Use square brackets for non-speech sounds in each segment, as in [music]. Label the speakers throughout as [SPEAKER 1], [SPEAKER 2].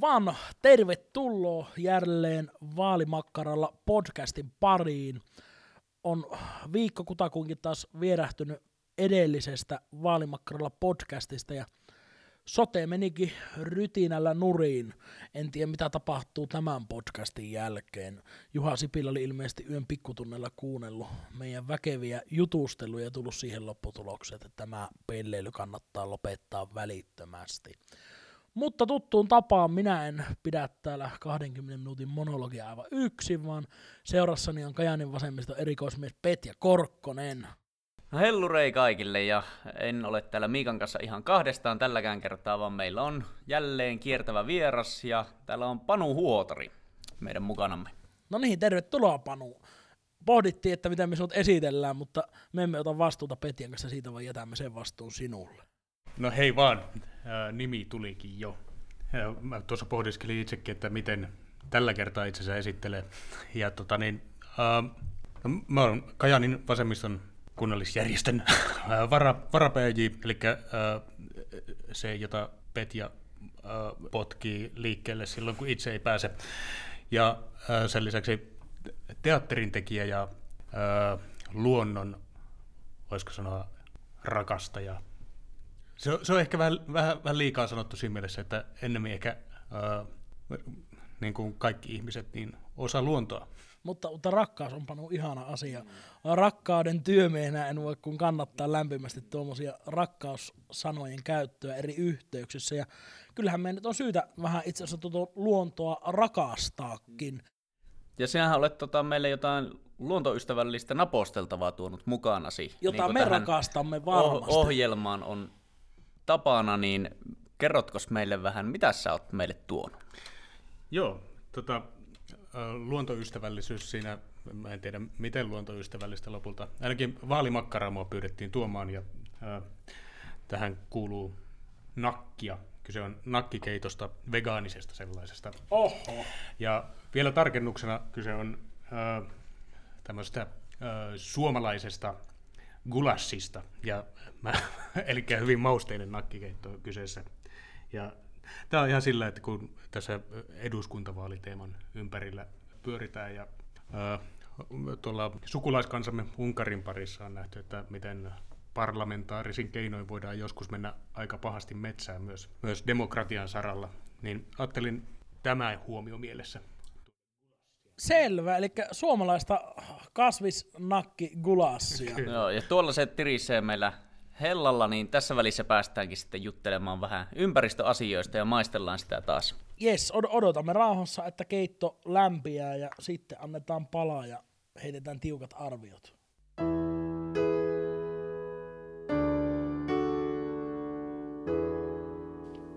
[SPEAKER 1] vaan tervetuloa jälleen Vaalimakkaralla podcastin pariin. On viikko kutakuinkin taas vierähtynyt edellisestä Vaalimakkaralla podcastista ja sote menikin rytinällä nuriin. En tiedä mitä tapahtuu tämän podcastin jälkeen. Juha Sipilä oli ilmeisesti yön pikkutunnella kuunnellut meidän väkeviä jutusteluja ja tullut siihen lopputulokseen, että tämä pelleily kannattaa lopettaa välittömästi. Mutta tuttuun tapaan minä en pidä täällä 20 minuutin monologia aivan yksin, vaan seurassani on Kajanin vasemmista erikoismies Petja Korkkonen.
[SPEAKER 2] No hellurei kaikille ja en ole täällä Miikan kanssa ihan kahdestaan tälläkään kertaa, vaan meillä on jälleen kiertävä vieras ja täällä on Panu Huotari meidän mukanamme.
[SPEAKER 1] No niin, tervetuloa Panu. Pohdittiin, että miten me sinut esitellään, mutta me emme ota vastuuta Petjan kanssa siitä, vaan jätämme sen vastuun sinulle.
[SPEAKER 3] No hei vaan, Ää, nimi tulikin jo. Ja mä tuossa pohdiskelin itsekin, että miten tällä kertaa itse asiassa esittelee. Ja tota niin, ää, no, mä oon Kajanin vasemmiston kunnallisjärjestön ää, vara, vara-PJ, eli ää, se, jota Petja ää, potkii liikkeelle silloin, kun itse ei pääse. Ja ää, sen lisäksi teatterin tekijä ja ää, luonnon, voisiko sanoa, rakastaja. Se on, se on ehkä vähän, vähän, vähän liikaa sanottu siinä mielessä, että ennemmin ehkä ää, niin kuin kaikki ihmiset, niin osa luontoa.
[SPEAKER 1] Mutta, mutta rakkaus on panu ihana asia. Rakkauden työmiehenä en voi kun kannattaa lämpimästi tuommoisia rakkaussanojen käyttöä eri yhteyksissä. Ja kyllähän meidän nyt on syytä vähän itse asiassa tuota luontoa rakastaakin.
[SPEAKER 2] Ja sinähän olet tota, meille jotain luontoystävällistä naposteltavaa tuonut mukanasi.
[SPEAKER 1] Jota
[SPEAKER 2] kuin
[SPEAKER 1] me
[SPEAKER 2] tähän
[SPEAKER 1] rakastamme varmasti.
[SPEAKER 2] Oh- ohjelmaan on tapana, niin kerrotko meille vähän, mitä sä oot meille tuonut?
[SPEAKER 3] Joo, tota, luontoystävällisyys siinä, mä en tiedä miten luontoystävällistä lopulta. Ainakin vaalimakkaraa mua pyydettiin tuomaan ja ä, tähän kuuluu nakkia. Kyse on nakkikeitosta, vegaanisesta sellaisesta.
[SPEAKER 1] Oho.
[SPEAKER 3] Ja vielä tarkennuksena kyse on ä, tämmöistä ä, suomalaisesta gulassista, ja mä, [laughs] eli hyvin mausteinen nakkikeitto on kyseessä. Ja tämä on ihan sillä, että kun tässä eduskuntavaaliteeman ympärillä pyöritään ja ää, tuolla sukulaiskansamme Unkarin parissa on nähty, että miten parlamentaarisin keinoin voidaan joskus mennä aika pahasti metsään myös, myös demokratian saralla, niin ajattelin tämä huomio mielessä.
[SPEAKER 1] Selvä, eli suomalaista kasvisnakki gulassia.
[SPEAKER 2] Joo, ja tuolla se tirisee meillä hellalla, niin tässä välissä päästäänkin sitten juttelemaan vähän ympäristöasioista ja maistellaan sitä taas.
[SPEAKER 1] Jes, od- odotamme rauhassa, että keitto lämpiää ja sitten annetaan palaa ja heitetään tiukat arviot.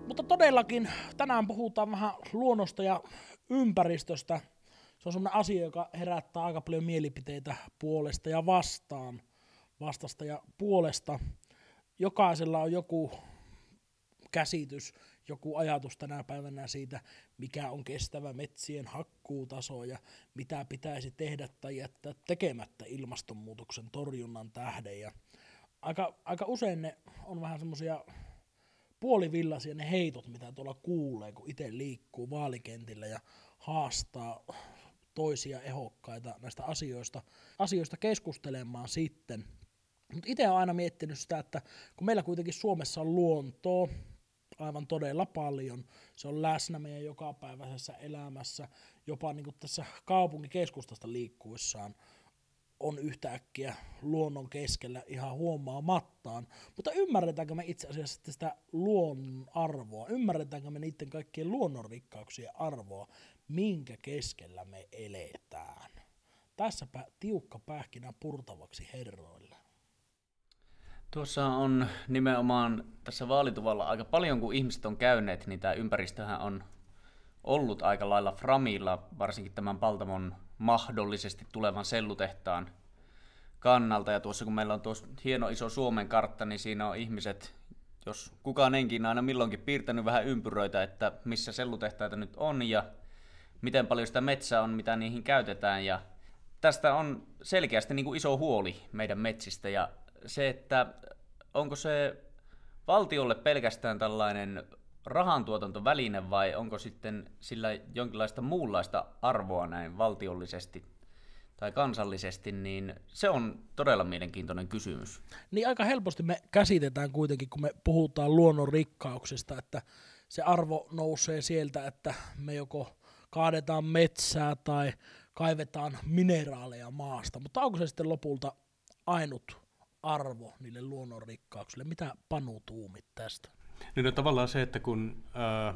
[SPEAKER 1] Mutta todellakin tänään puhutaan vähän luonnosta ja ympäristöstä. Se on sellainen asia, joka herättää aika paljon mielipiteitä puolesta ja vastaan, vastasta ja puolesta. Jokaisella on joku käsitys, joku ajatus tänä päivänä siitä, mikä on kestävä metsien hakkuutaso ja mitä pitäisi tehdä tai jättää tekemättä ilmastonmuutoksen torjunnan tähden. Ja aika, aika usein ne on vähän semmoisia puolivillaisia ne heitot, mitä tuolla kuulee, kun itse liikkuu vaalikentillä ja haastaa toisia ehokkaita näistä asioista, asioista keskustelemaan sitten. Mutta itse olen aina miettinyt sitä, että kun meillä kuitenkin Suomessa on luontoa aivan todella paljon, se on läsnä meidän jokapäiväisessä elämässä, jopa niin kuin tässä kaupunkikeskustasta liikkuessaan on yhtäkkiä luonnon keskellä ihan huomaamattaan. Mutta ymmärretäänkö me itse asiassa sitä luonnon arvoa? Ymmärretäänkö me niiden kaikkien luonnonrikkauksien arvoa, minkä keskellä me eletään? Tässäpä tiukka pähkinä purtavaksi herroille.
[SPEAKER 2] Tuossa on nimenomaan tässä vaalituvalla aika paljon, kun ihmiset on käyneet, niin tämä ympäristöhän on ollut aika lailla framilla, varsinkin tämän Paltamon mahdollisesti tulevan sellutehtaan kannalta. Ja tuossa kun meillä on tuossa hieno iso Suomen kartta, niin siinä on ihmiset, jos kukaan enkin aina milloinkin piirtänyt vähän ympyröitä, että missä sellutehtaita nyt on ja miten paljon sitä metsää on, mitä niihin käytetään. Ja tästä on selkeästi niin kuin iso huoli meidän metsistä ja se, että onko se valtiolle pelkästään tällainen rahantuotantoväline vai onko sitten sillä jonkinlaista muunlaista arvoa näin valtiollisesti tai kansallisesti, niin se on todella mielenkiintoinen kysymys.
[SPEAKER 1] Niin aika helposti me käsitetään kuitenkin, kun me puhutaan luonnon rikkauksista, että se arvo nousee sieltä, että me joko kaadetaan metsää tai kaivetaan mineraaleja maasta, mutta onko se sitten lopulta ainut arvo niille luonnonrikkauksille? Mitä Panu tuumit tästä?
[SPEAKER 3] Niin no, tavallaan se, että kun äh,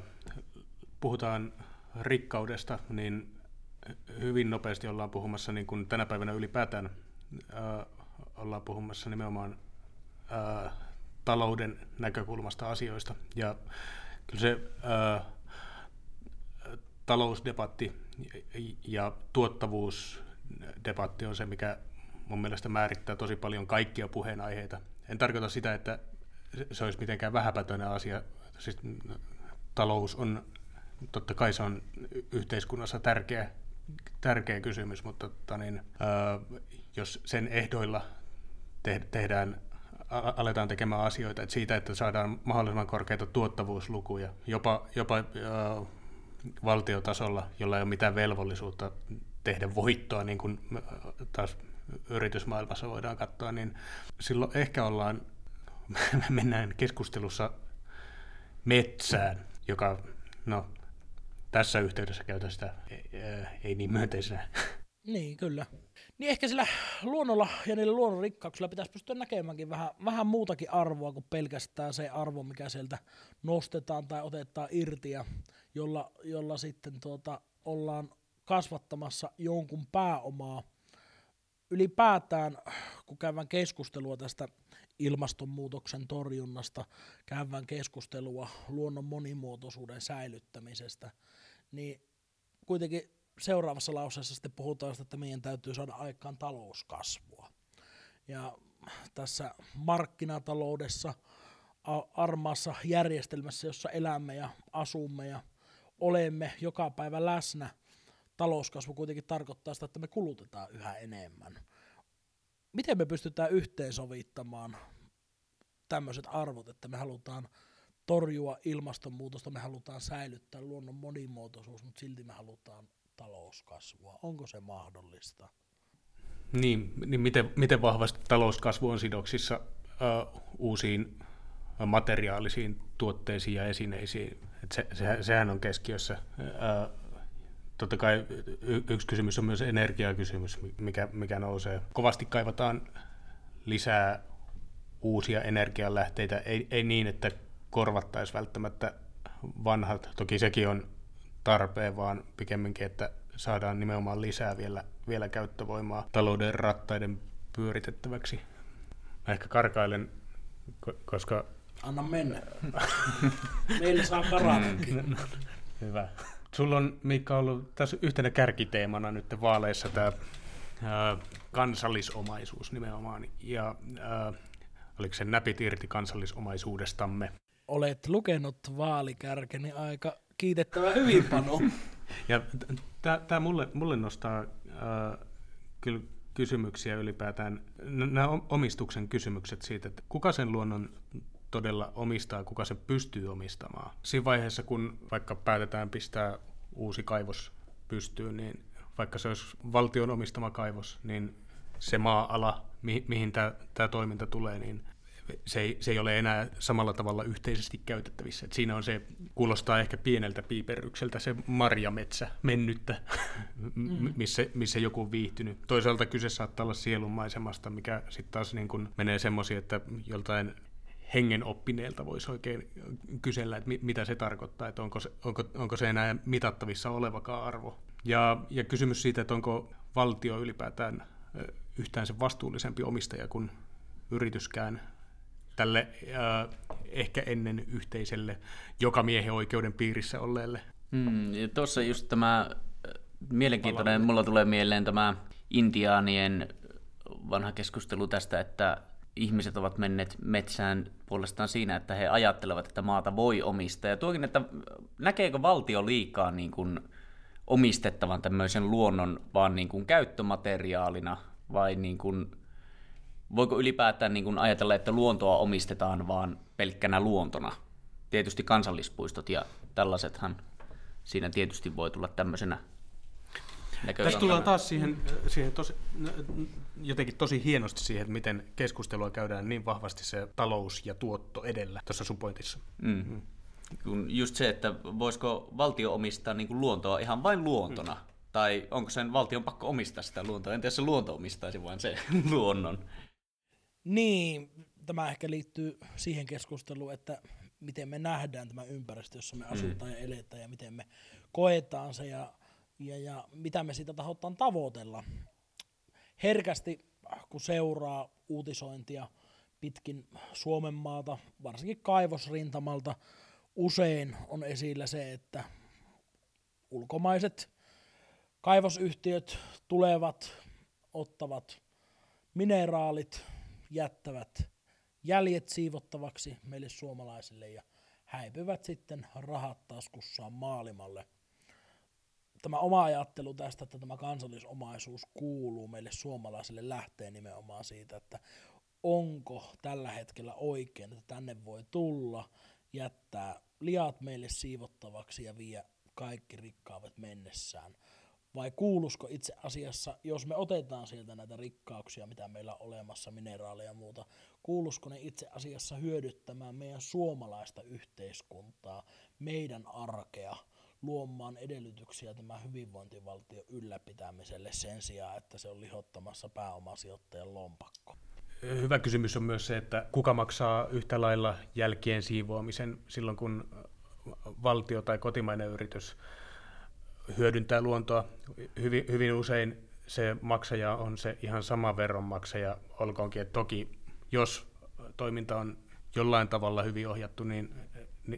[SPEAKER 3] puhutaan rikkaudesta, niin hyvin nopeasti ollaan puhumassa, niin kuin tänä päivänä ylipäätään äh, ollaan puhumassa nimenomaan äh, talouden näkökulmasta asioista. Ja kyllä se äh, talousdebatti ja tuottavuusdebatti on se, mikä mun mielestä määrittää tosi paljon kaikkia puheenaiheita. En tarkoita sitä, että se olisi mitenkään vähäpätöinen asia. Siis talous on, totta kai se on yhteiskunnassa tärkeä, tärkeä kysymys, mutta tota niin, jos sen ehdoilla te, tehdään aletaan tekemään asioita, että siitä, että saadaan mahdollisimman korkeita tuottavuuslukuja, jopa, jopa valtiotasolla, jolla ei ole mitään velvollisuutta tehdä voittoa, niin kuin taas yritysmaailmassa voidaan katsoa, niin silloin ehkä ollaan, [laughs] me mennään keskustelussa metsään, joka, no, tässä yhteydessä käytä sitä ei niin myönteisenä. [laughs]
[SPEAKER 1] Niin, kyllä. Niin ehkä sillä luonnolla ja niillä luonnon rikkauksilla pitäisi pystyä näkemäänkin vähän, vähän muutakin arvoa kuin pelkästään se arvo, mikä sieltä nostetaan tai otetaan irti ja jolla, jolla sitten tuota, ollaan kasvattamassa jonkun pääomaa. Ylipäätään, kun käydään keskustelua tästä ilmastonmuutoksen torjunnasta, käydään keskustelua luonnon monimuotoisuuden säilyttämisestä, niin kuitenkin seuraavassa lauseessa sitten puhutaan, että meidän täytyy saada aikaan talouskasvua. Ja tässä markkinataloudessa, armaassa järjestelmässä, jossa elämme ja asumme ja olemme joka päivä läsnä, talouskasvu kuitenkin tarkoittaa sitä, että me kulutetaan yhä enemmän. Miten me pystytään yhteensovittamaan tämmöiset arvot, että me halutaan torjua ilmastonmuutosta, me halutaan säilyttää luonnon monimuotoisuus, mutta silti me halutaan talouskasvua. Onko se mahdollista?
[SPEAKER 3] Niin, niin miten, miten vahvasti talouskasvu on sidoksissa uh, uusiin materiaalisiin tuotteisiin ja esineisiin. Et se, se, sehän on keskiössä. Totta kai y- yksi kysymys on myös energiakysymys, mikä, mikä nousee. Kovasti kaivataan lisää uusia energialähteitä, ei, ei niin, että korvattaisiin välttämättä vanhat. Toki sekin on tarpeen, vaan pikemminkin, että saadaan nimenomaan lisää vielä, vielä käyttövoimaa talouden rattaiden pyöritettäväksi. Mä ehkä karkailen, koska...
[SPEAKER 1] Anna mennä. [laughs] Meille saa karamekin.
[SPEAKER 3] Hyvä. Sulla on, Miikka, ollut tässä yhtenä kärkiteemana nyt vaaleissa tämä kansallisomaisuus nimenomaan. Ja ää, oliko se näpit irti kansallisomaisuudestamme?
[SPEAKER 1] Olet lukenut vaalikärkeni aika kiitettävä hyvin, Panu. [laughs]
[SPEAKER 3] ja tämä mulle, mulle nostaa äh, kyllä kysymyksiä ylipäätään, nämä omistuksen kysymykset siitä, että kuka sen luonnon todella omistaa, kuka sen pystyy omistamaan. Siinä vaiheessa, kun vaikka päätetään pistää uusi kaivos pystyyn, niin vaikka se olisi valtion omistama kaivos, niin se maa-ala, mi- mihin tämä toiminta tulee, niin se ei, se ei ole enää samalla tavalla yhteisesti käytettävissä. Et siinä on se, kuulostaa ehkä pieneltä piiperrykseltä se marjametsä mennyttä, [laughs] mm-hmm. missä, missä joku on viihtynyt. Toisaalta kyse saattaa olla sielunmaisemasta, mikä sitten taas niin kun menee semmoisia, että joltain hengen oppineelta voisi oikein kysellä, että mitä se tarkoittaa, että onko se, onko, onko se enää mitattavissa olevakaan arvo. Ja, ja kysymys siitä, että onko valtio ylipäätään yhtään se vastuullisempi omistaja kuin yrityskään tälle äh, ehkä ennen yhteiselle joka miehen oikeuden piirissä olleelle.
[SPEAKER 2] Mm, Tuossa just tämä mielenkiintoinen, mulla tulee mieleen tämä intiaanien vanha keskustelu tästä, että ihmiset ovat menneet metsään puolestaan siinä, että he ajattelevat, että maata voi omistaa. Ja tuokin, että näkeekö valtio liikaa niin kuin omistettavan tämmöisen luonnon vaan niin kuin käyttömateriaalina vai niin kuin voiko ylipäätään niin kuin ajatella, että luontoa omistetaan vaan pelkkänä luontona? tietysti kansallispuistot ja tällaisethan siinä tietysti voi tulla tämmöisenä
[SPEAKER 3] Tässä tullaan taas siihen, siihen tosi, jotenkin tosi hienosti siihen, että miten keskustelua käydään niin vahvasti se talous ja tuotto edellä tuossa supointissa. Mm. Mm.
[SPEAKER 2] Just se, että voisiko valtio omistaa niin kuin luontoa ihan vain luontona, mm. tai onko sen valtion pakko omistaa sitä luontoa? Entä jos se luonto omistaisi vain se [laughs] luonnon?
[SPEAKER 1] Niin, tämä ehkä liittyy siihen keskusteluun, että miten me nähdään tämä ympäristö, jossa me mm. asutaan mm. ja eletään ja miten me koetaan se ja, ja, ja mitä me siitä tahotaan tavoitella. Herkästi, kun seuraa uutisointia pitkin Suomen maata, varsinkin kaivosrintamalta, usein on esillä se, että ulkomaiset kaivosyhtiöt tulevat, ottavat mineraalit, jättävät jäljet siivottavaksi meille suomalaisille ja häipyvät sitten rahat taskussaan maailmalle. Tämä oma ajattelu tästä, että tämä kansallisomaisuus kuuluu meille suomalaisille, lähtee nimenomaan siitä, että onko tällä hetkellä oikein, että tänne voi tulla, jättää liat meille siivottavaksi ja vie kaikki rikkaavat mennessään. Vai kuulusko itse asiassa, jos me otetaan sieltä näitä rikkauksia, mitä meillä on olemassa, mineraaleja ja muuta, kuulusko ne itse asiassa hyödyttämään meidän suomalaista yhteiskuntaa, meidän arkea, luomaan edellytyksiä tämän hyvinvointivaltion ylläpitämiselle sen sijaan, että se on lihottamassa pääomasijoittajan lompakko.
[SPEAKER 3] Hyvä kysymys on myös se, että kuka maksaa yhtä lailla jälkien siivoamisen silloin, kun valtio tai kotimainen yritys hyödyntää luontoa. Hyvin, hyvin usein se maksaja on se ihan sama veronmaksaja, olkoonkin, että toki jos toiminta on jollain tavalla hyvin ohjattu, niin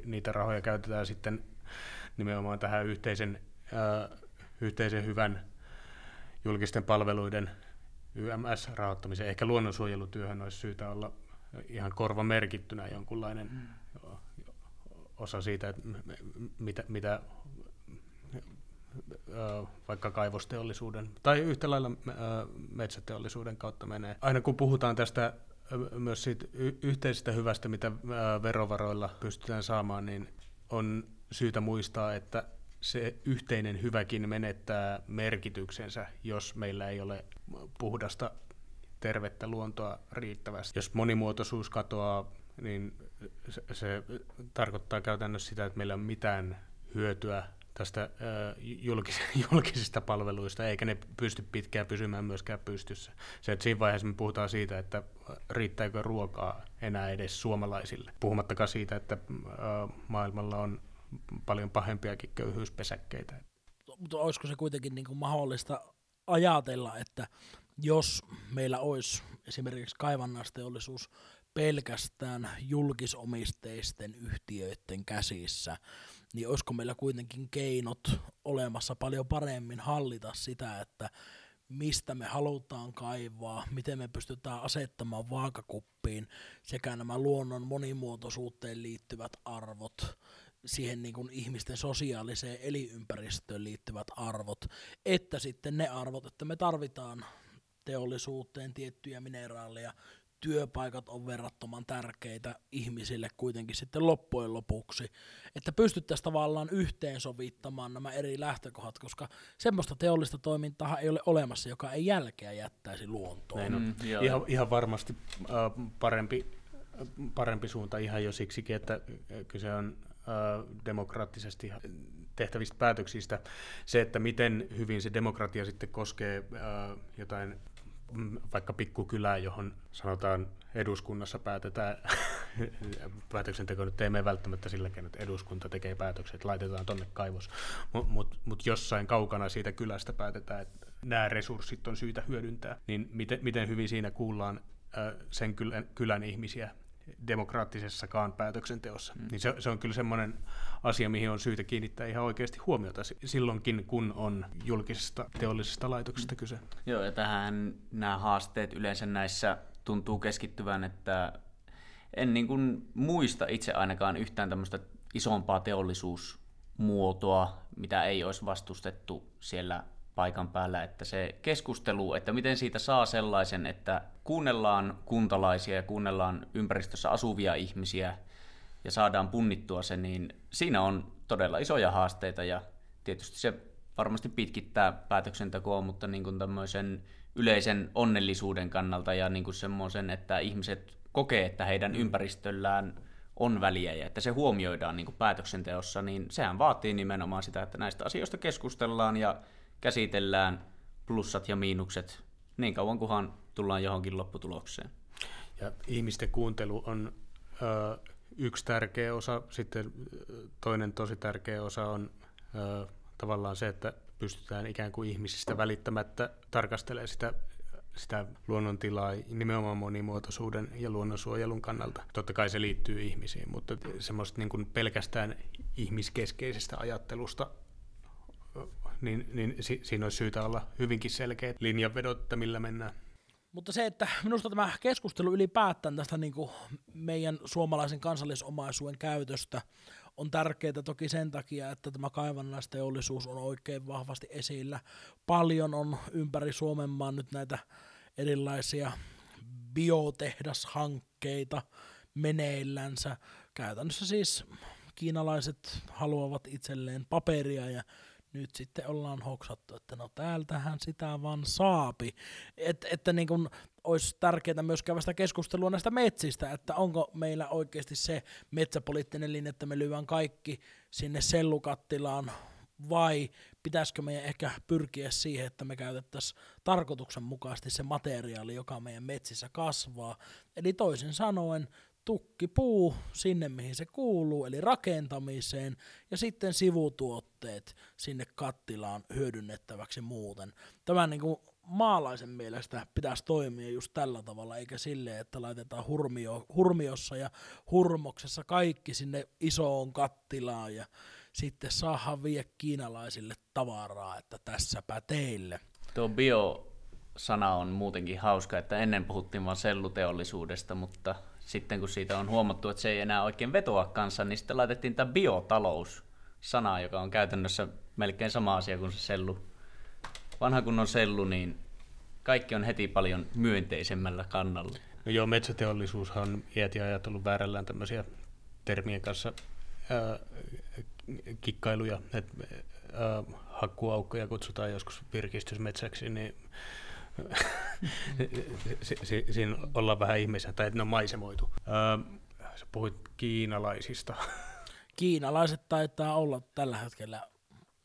[SPEAKER 3] niitä rahoja käytetään sitten nimenomaan tähän yhteisen, ää, yhteisen hyvän julkisten palveluiden YMS-rahoittamiseen. Ehkä luonnonsuojelutyöhön olisi syytä olla ihan korva merkittynä jonkunlainen mm. osa siitä, että mitä, mitä vaikka kaivosteollisuuden tai yhtä lailla metsäteollisuuden kautta menee. Aina kun puhutaan tästä myös siitä yhteisestä hyvästä, mitä verovaroilla pystytään saamaan, niin on syytä muistaa, että se yhteinen hyväkin menettää merkityksensä, jos meillä ei ole puhdasta tervettä luontoa riittävästi. Jos monimuotoisuus katoaa, niin se, se tarkoittaa käytännössä sitä, että meillä ei ole mitään hyötyä tästä julkis- [laughs] julkisista palveluista, eikä ne pysty pitkään pysymään myöskään pystyssä. Se, että siinä vaiheessa me puhutaan siitä, että riittääkö ruokaa enää edes suomalaisille, puhumattakaan siitä, että maailmalla on paljon pahempiakin köyhyyspesäkkeitä.
[SPEAKER 1] Mutta olisiko se kuitenkin niin kuin mahdollista ajatella, että jos meillä olisi esimerkiksi kaivannaisteollisuus pelkästään julkisomisteisten yhtiöiden käsissä, niin olisiko meillä kuitenkin keinot olemassa paljon paremmin hallita sitä, että mistä me halutaan kaivaa, miten me pystytään asettamaan vaakakuppiin sekä nämä luonnon monimuotoisuuteen liittyvät arvot, siihen niin kuin ihmisten sosiaaliseen elinympäristöön liittyvät arvot, että sitten ne arvot, että me tarvitaan teollisuuteen tiettyjä mineraaleja, työpaikat on verrattoman tärkeitä ihmisille kuitenkin sitten loppujen lopuksi, että pystyttäisiin tavallaan yhteensovittamaan nämä eri lähtökohdat, koska semmoista teollista toimintaa ei ole olemassa, joka ei jälkeä jättäisi luontoon.
[SPEAKER 3] Mm, ihan, ihan varmasti äh, parempi, parempi suunta ihan jo siksikin, että kyse on äh, demokraattisesti tehtävistä päätöksistä. Se, että miten hyvin se demokratia sitten koskee jotain Mm, vaikka pikkukylään, johon sanotaan eduskunnassa päätetään, [laughs] päätöksenteko nyt ei mene välttämättä silläkään, että eduskunta tekee päätökset, laitetaan tonne kaivos, mutta mut, mut jossain kaukana siitä kylästä päätetään, että nämä resurssit on syytä hyödyntää, niin miten, miten hyvin siinä kuullaan sen kylän, kylän ihmisiä demokraattisessakaan päätöksenteossa. Mm. Niin se, se on kyllä semmoinen asia, mihin on syytä kiinnittää ihan oikeasti huomiota silloinkin, kun on julkisesta teollisesta laitoksesta mm. kyse.
[SPEAKER 2] Joo, ja tähän nämä haasteet yleensä näissä tuntuu keskittyvän, että en niin kuin muista itse ainakaan yhtään tämmöistä isompaa teollisuusmuotoa, mitä ei olisi vastustettu siellä paikan päällä, että se keskustelu, että miten siitä saa sellaisen, että kuunnellaan kuntalaisia ja kuunnellaan ympäristössä asuvia ihmisiä ja saadaan punnittua se, niin siinä on todella isoja haasteita ja tietysti se varmasti pitkittää päätöksentekoa, mutta niin kuin tämmöisen yleisen onnellisuuden kannalta ja niin kuin semmoisen, että ihmiset kokee, että heidän ympäristöllään on väliä ja että se huomioidaan niin kuin päätöksenteossa, niin sehän vaatii nimenomaan sitä, että näistä asioista keskustellaan ja käsitellään plussat ja miinukset niin kauan, kunhan tullaan johonkin lopputulokseen.
[SPEAKER 3] Ja ihmisten kuuntelu on ö, yksi tärkeä osa, sitten toinen tosi tärkeä osa on ö, tavallaan se, että pystytään ikään kuin ihmisistä välittämättä tarkastelemaan sitä sitä luonnontilaa nimenomaan monimuotoisuuden ja luonnonsuojelun kannalta. Totta kai se liittyy ihmisiin, mutta semmoista niin kuin pelkästään ihmiskeskeisestä ajattelusta niin, niin si, siinä olisi syytä olla hyvinkin selkeät linjanvedot, että millä mennään.
[SPEAKER 1] Mutta se, että minusta tämä keskustelu ylipäätään tästä niin kuin meidän suomalaisen kansallisomaisuuden käytöstä on tärkeää toki sen takia, että tämä kaivannaisteollisuus on oikein vahvasti esillä. Paljon on ympäri Suomen maan nyt näitä erilaisia biotehdashankkeita meneillänsä. Käytännössä siis kiinalaiset haluavat itselleen paperia ja nyt sitten ollaan hoksattu, että no täältähän sitä vaan saapi. Et, että niin kun olisi tärkeää myös käydä sitä keskustelua näistä metsistä, että onko meillä oikeasti se metsäpoliittinen linja, että me lyödään kaikki sinne sellukattilaan, vai pitäisikö meidän ehkä pyrkiä siihen, että me käytettäisiin tarkoituksenmukaisesti se materiaali, joka meidän metsissä kasvaa. Eli toisin sanoen tukkipuu sinne, mihin se kuuluu, eli rakentamiseen, ja sitten sivutuotteet sinne kattilaan hyödynnettäväksi muuten. Tämä niin kuin maalaisen mielestä pitäisi toimia just tällä tavalla, eikä silleen, että laitetaan hurmio, hurmiossa ja hurmoksessa kaikki sinne isoon kattilaan ja sitten saadaan vie kiinalaisille tavaraa, että tässäpä teille.
[SPEAKER 2] Tuo bio-sana on muutenkin hauska, että ennen puhuttiin vain selluteollisuudesta, mutta sitten kun siitä on huomattu, että se ei enää oikein vetoa kanssa, niin sitten laitettiin tämä biotalous-sana, joka on käytännössä melkein sama asia kuin se sellu. Vanha kun on sellu, niin kaikki on heti paljon myönteisemmällä kannalla.
[SPEAKER 3] No joo, metsäteollisuushan on iät ja väärällään tämmöisiä termien kanssa ää, kikkailuja, että hakkuaukkoja kutsutaan joskus virkistysmetsäksi, niin si, si, siinä ollaan vähän ihmeessä, tai että ne on maisemoitu. Öö, sä puhuit kiinalaisista.
[SPEAKER 1] Kiinalaiset taitaa olla tällä hetkellä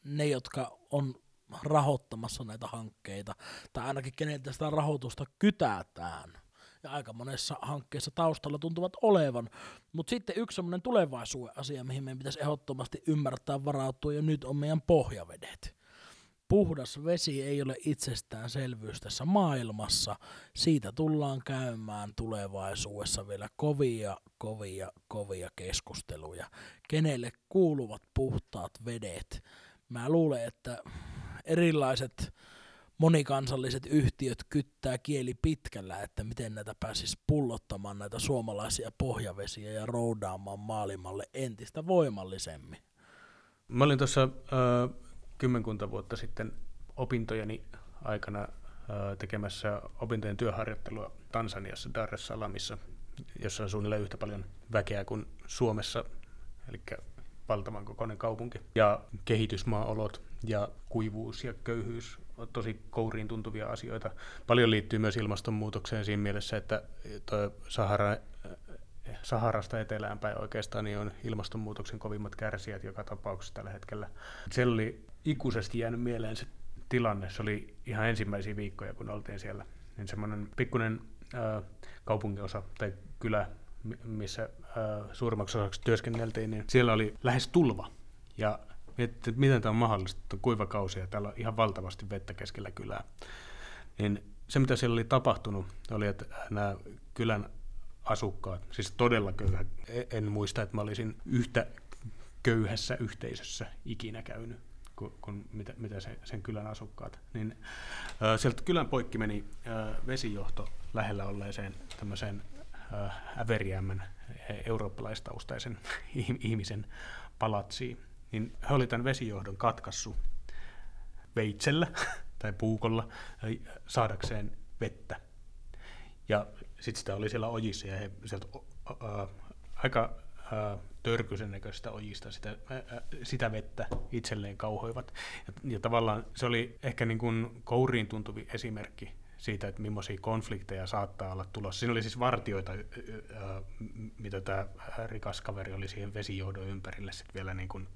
[SPEAKER 1] ne, jotka on rahoittamassa näitä hankkeita, tai ainakin keneltä sitä rahoitusta kytätään. Ja aika monessa hankkeessa taustalla tuntuvat olevan. Mutta sitten yksi semmoinen tulevaisuuden asia, mihin meidän pitäisi ehdottomasti ymmärtää varautua jo nyt, on meidän pohjavedet puhdas vesi ei ole itsestäänselvyys tässä maailmassa. Siitä tullaan käymään tulevaisuudessa vielä kovia, kovia, kovia keskusteluja. Kenelle kuuluvat puhtaat vedet? Mä luulen, että erilaiset monikansalliset yhtiöt kyttää kieli pitkällä, että miten näitä pääsisi pullottamaan näitä suomalaisia pohjavesiä ja roudaamaan maailmalle entistä voimallisemmin.
[SPEAKER 3] Mä olin tuossa kymmenkunta vuotta sitten opintojeni aikana tekemässä opintojen työharjoittelua Tansaniassa Dar es Salaamissa, jossa on suunnilleen yhtä paljon väkeä kuin Suomessa, eli valtavan kokoinen kaupunki. Ja kehitysmaaolot ja kuivuus ja köyhyys on tosi kouriin tuntuvia asioita. Paljon liittyy myös ilmastonmuutokseen siinä mielessä, että Sahara Saharasta etelään päin oikeastaan niin on ilmastonmuutoksen kovimmat kärsijät joka tapauksessa tällä hetkellä. Se oli ikuisesti jäänyt mieleen se tilanne. Se oli ihan ensimmäisiä viikkoja, kun oltiin siellä. Niin semmoinen pikkuinen äh, kaupunginosa tai kylä, missä äh, suurimmaksi osaksi työskenneltiin, niin siellä oli lähes tulva. Ja että miten tämä on mahdollista, että on kuiva kausi ja täällä on ihan valtavasti vettä keskellä kylää. Niin se, mitä siellä oli tapahtunut, oli, että nämä kylän asukkaat, siis todella köyhät, e- en muista, että mä olisin yhtä köyhässä yhteisössä ikinä käynyt kuin, kuin mitä, mitä se, sen kylän asukkaat. Niin, äh, sieltä kylän poikki meni äh, vesijohto lähellä olleeseen tämmöiseen äh, äveriämmän eurooppalaistaustaisen [laughs] ihmisen palatsiin. Niin he oli tämän vesijohdon katkassu veitsellä [laughs] tai puukolla saadakseen vettä. Ja sitten sitä oli siellä ojissa ja he sieltä äh, aika äh, törkysen näköistä ojista sitä, ää, sitä vettä itselleen kauhoivat. Ja, ja tavallaan se oli ehkä niin kuin kouriin tuntuvi esimerkki siitä, että millaisia konflikteja saattaa olla tulossa. Siinä oli siis vartioita, mitä tämä rikas kaveri oli siihen vesijohdon ympärille sitten vielä niin kuin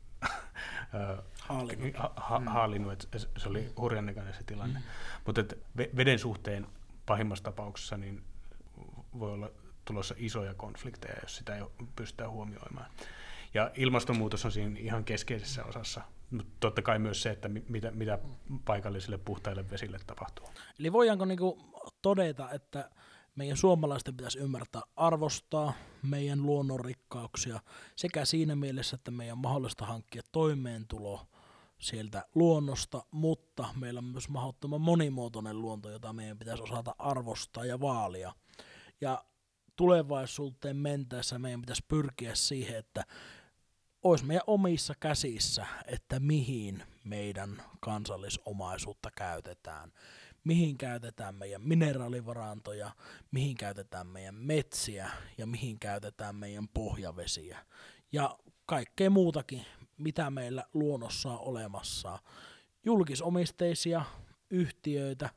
[SPEAKER 1] Haalinut.
[SPEAKER 3] ha, ha, haalinut, että se oli hurjan näköinen se tilanne. Mm. Mutta veden suhteen pahimmassa tapauksessa niin voi olla tulossa isoja konflikteja, jos sitä ei pystytä huomioimaan. Ja ilmastonmuutos on siinä ihan keskeisessä osassa, mutta totta kai myös se, että mitä, mitä paikallisille puhtaille vesille tapahtuu.
[SPEAKER 1] Eli voidaanko niinku todeta, että meidän suomalaisten pitäisi ymmärtää arvostaa meidän luonnonrikkauksia sekä siinä mielessä, että meidän mahdollista hankkia toimeentulo sieltä luonnosta, mutta meillä on myös mahdottoman monimuotoinen luonto, jota meidän pitäisi osata arvostaa ja vaalia. Ja tulevaisuuteen mentäessä meidän pitäisi pyrkiä siihen, että olisi meidän omissa käsissä, että mihin meidän kansallisomaisuutta käytetään mihin käytetään meidän mineraalivarantoja, mihin käytetään meidän metsiä ja mihin käytetään meidän pohjavesiä. Ja kaikkea muutakin, mitä meillä luonnossa on olemassa. Julkisomisteisia yhtiöitä,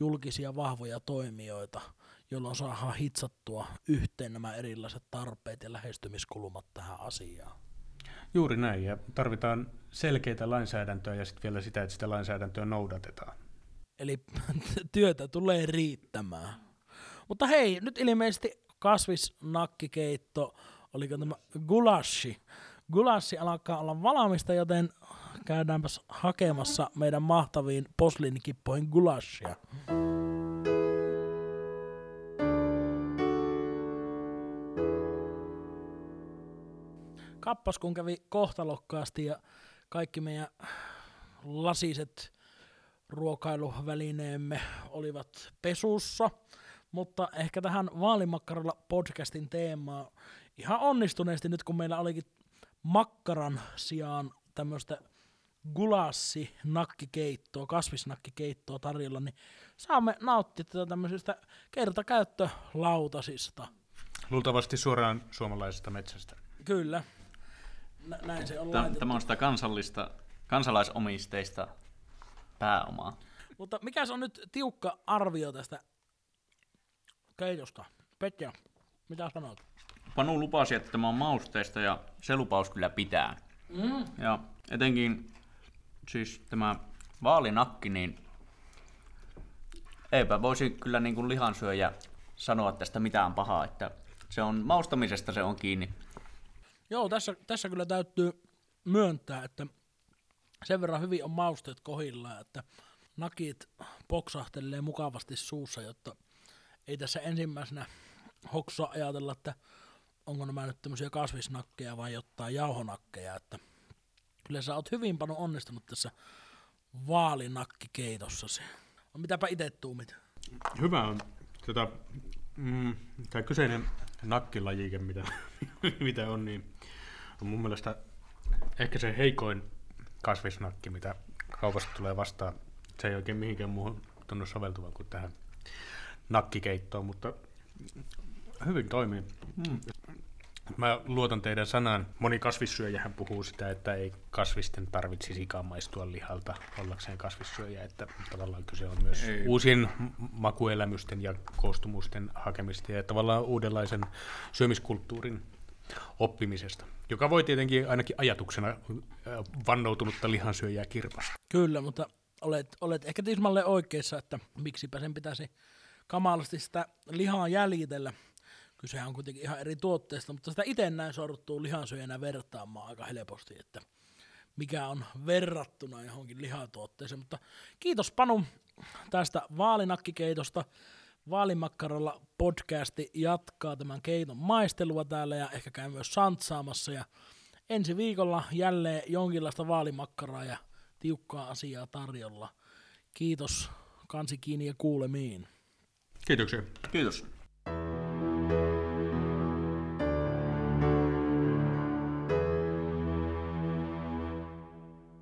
[SPEAKER 1] julkisia vahvoja toimijoita, jolloin saadaan hitsattua yhteen nämä erilaiset tarpeet ja lähestymiskulmat tähän asiaan.
[SPEAKER 3] Juuri näin, ja tarvitaan selkeitä lainsäädäntöä ja sitten vielä sitä, että sitä lainsäädäntöä noudatetaan.
[SPEAKER 1] Eli [laughs] työtä tulee riittämään. Mutta hei, nyt ilmeisesti kasvisnakkikeitto, oliko tämä gulashi. Gulashi alkaa olla valmista, joten käydäänpäs hakemassa meidän mahtaviin posliinikippoihin gulashia. Kappas kun kävi kohtalokkaasti ja kaikki meidän lasiset ruokailuvälineemme olivat pesussa, mutta ehkä tähän Vaalimakkaralla podcastin teemaa ihan onnistuneesti nyt, kun meillä olikin makkaran sijaan tämmöistä gulassi nakkikeittoa, kasvisnakkikeittoa tarjolla, niin saamme nauttia tätä tämmöisistä kertakäyttölautasista.
[SPEAKER 3] Luultavasti suoraan suomalaisesta metsästä.
[SPEAKER 1] Kyllä. Nä- näin se on
[SPEAKER 2] Tämä, tämä on sitä kansallista, kansalaisomisteista pääomaa.
[SPEAKER 1] Mutta mikä on nyt tiukka arvio tästä keitosta? Petja, mitä sanot?
[SPEAKER 2] Panu lupasi, että tämä on mausteista ja se lupaus kyllä pitää. Mm. Ja etenkin siis tämä vaalinakki, niin eipä voisi kyllä niin kuin lihansyöjä sanoa tästä mitään pahaa, että se on maustamisesta se on kiinni.
[SPEAKER 1] Joo, tässä, tässä kyllä täytyy myöntää, että sen verran hyvin on mausteet kohillaan, että nakit poksahtelee mukavasti suussa, jotta ei tässä ensimmäisenä hoksaa ajatella, että onko nämä nyt tämmöisiä kasvisnakkeja vai jotain jauhonakkeja, että kyllä sä oot hyvin paljon onnistunut tässä vaalinakkikeitossasi. No, mitäpä itse tuumit?
[SPEAKER 3] Hyvä on tätä, mm, tämä kyseinen nakkilajike, mitä, [laughs] mitä on, niin on mun mielestä ehkä se heikoin kasvisnakki, mitä kaupasta tulee vastaan. Se ei oikein mihinkään muuhun tunnu soveltuvan kuin tähän nakkikeittoon, mutta hyvin toimii. Mm. Mä luotan teidän sanaan. Moni kasvissyöjähän puhuu sitä, että ei kasvisten tarvitsisikaan maistua lihalta ollakseen kasvissyöjä, että tavallaan kyse on myös ei. uusien makuelämysten ja koostumusten hakemista ja tavallaan uudenlaisen syömiskulttuurin oppimisesta, joka voi tietenkin ainakin ajatuksena vannoutunutta lihansyöjää kirpasta.
[SPEAKER 1] Kyllä, mutta olet, olet ehkä tismalle oikeassa, että miksipä sen pitäisi kamalasti sitä lihaa jäljitellä. Kysehän on kuitenkin ihan eri tuotteesta, mutta sitä itse näin sorttuu lihansyöjänä vertaamaan aika helposti, että mikä on verrattuna johonkin lihatuotteeseen. Mutta kiitos Panu tästä vaalinakkikeitosta. Vaalimakkaralla podcasti jatkaa tämän keiton maistelua täällä ja ehkä käy myös santsaamassa. Ja ensi viikolla jälleen jonkinlaista vaalimakkaraa ja tiukkaa asiaa tarjolla. Kiitos kansi kiinni ja kuulemiin.
[SPEAKER 3] Kiitoksia.
[SPEAKER 2] Kiitos.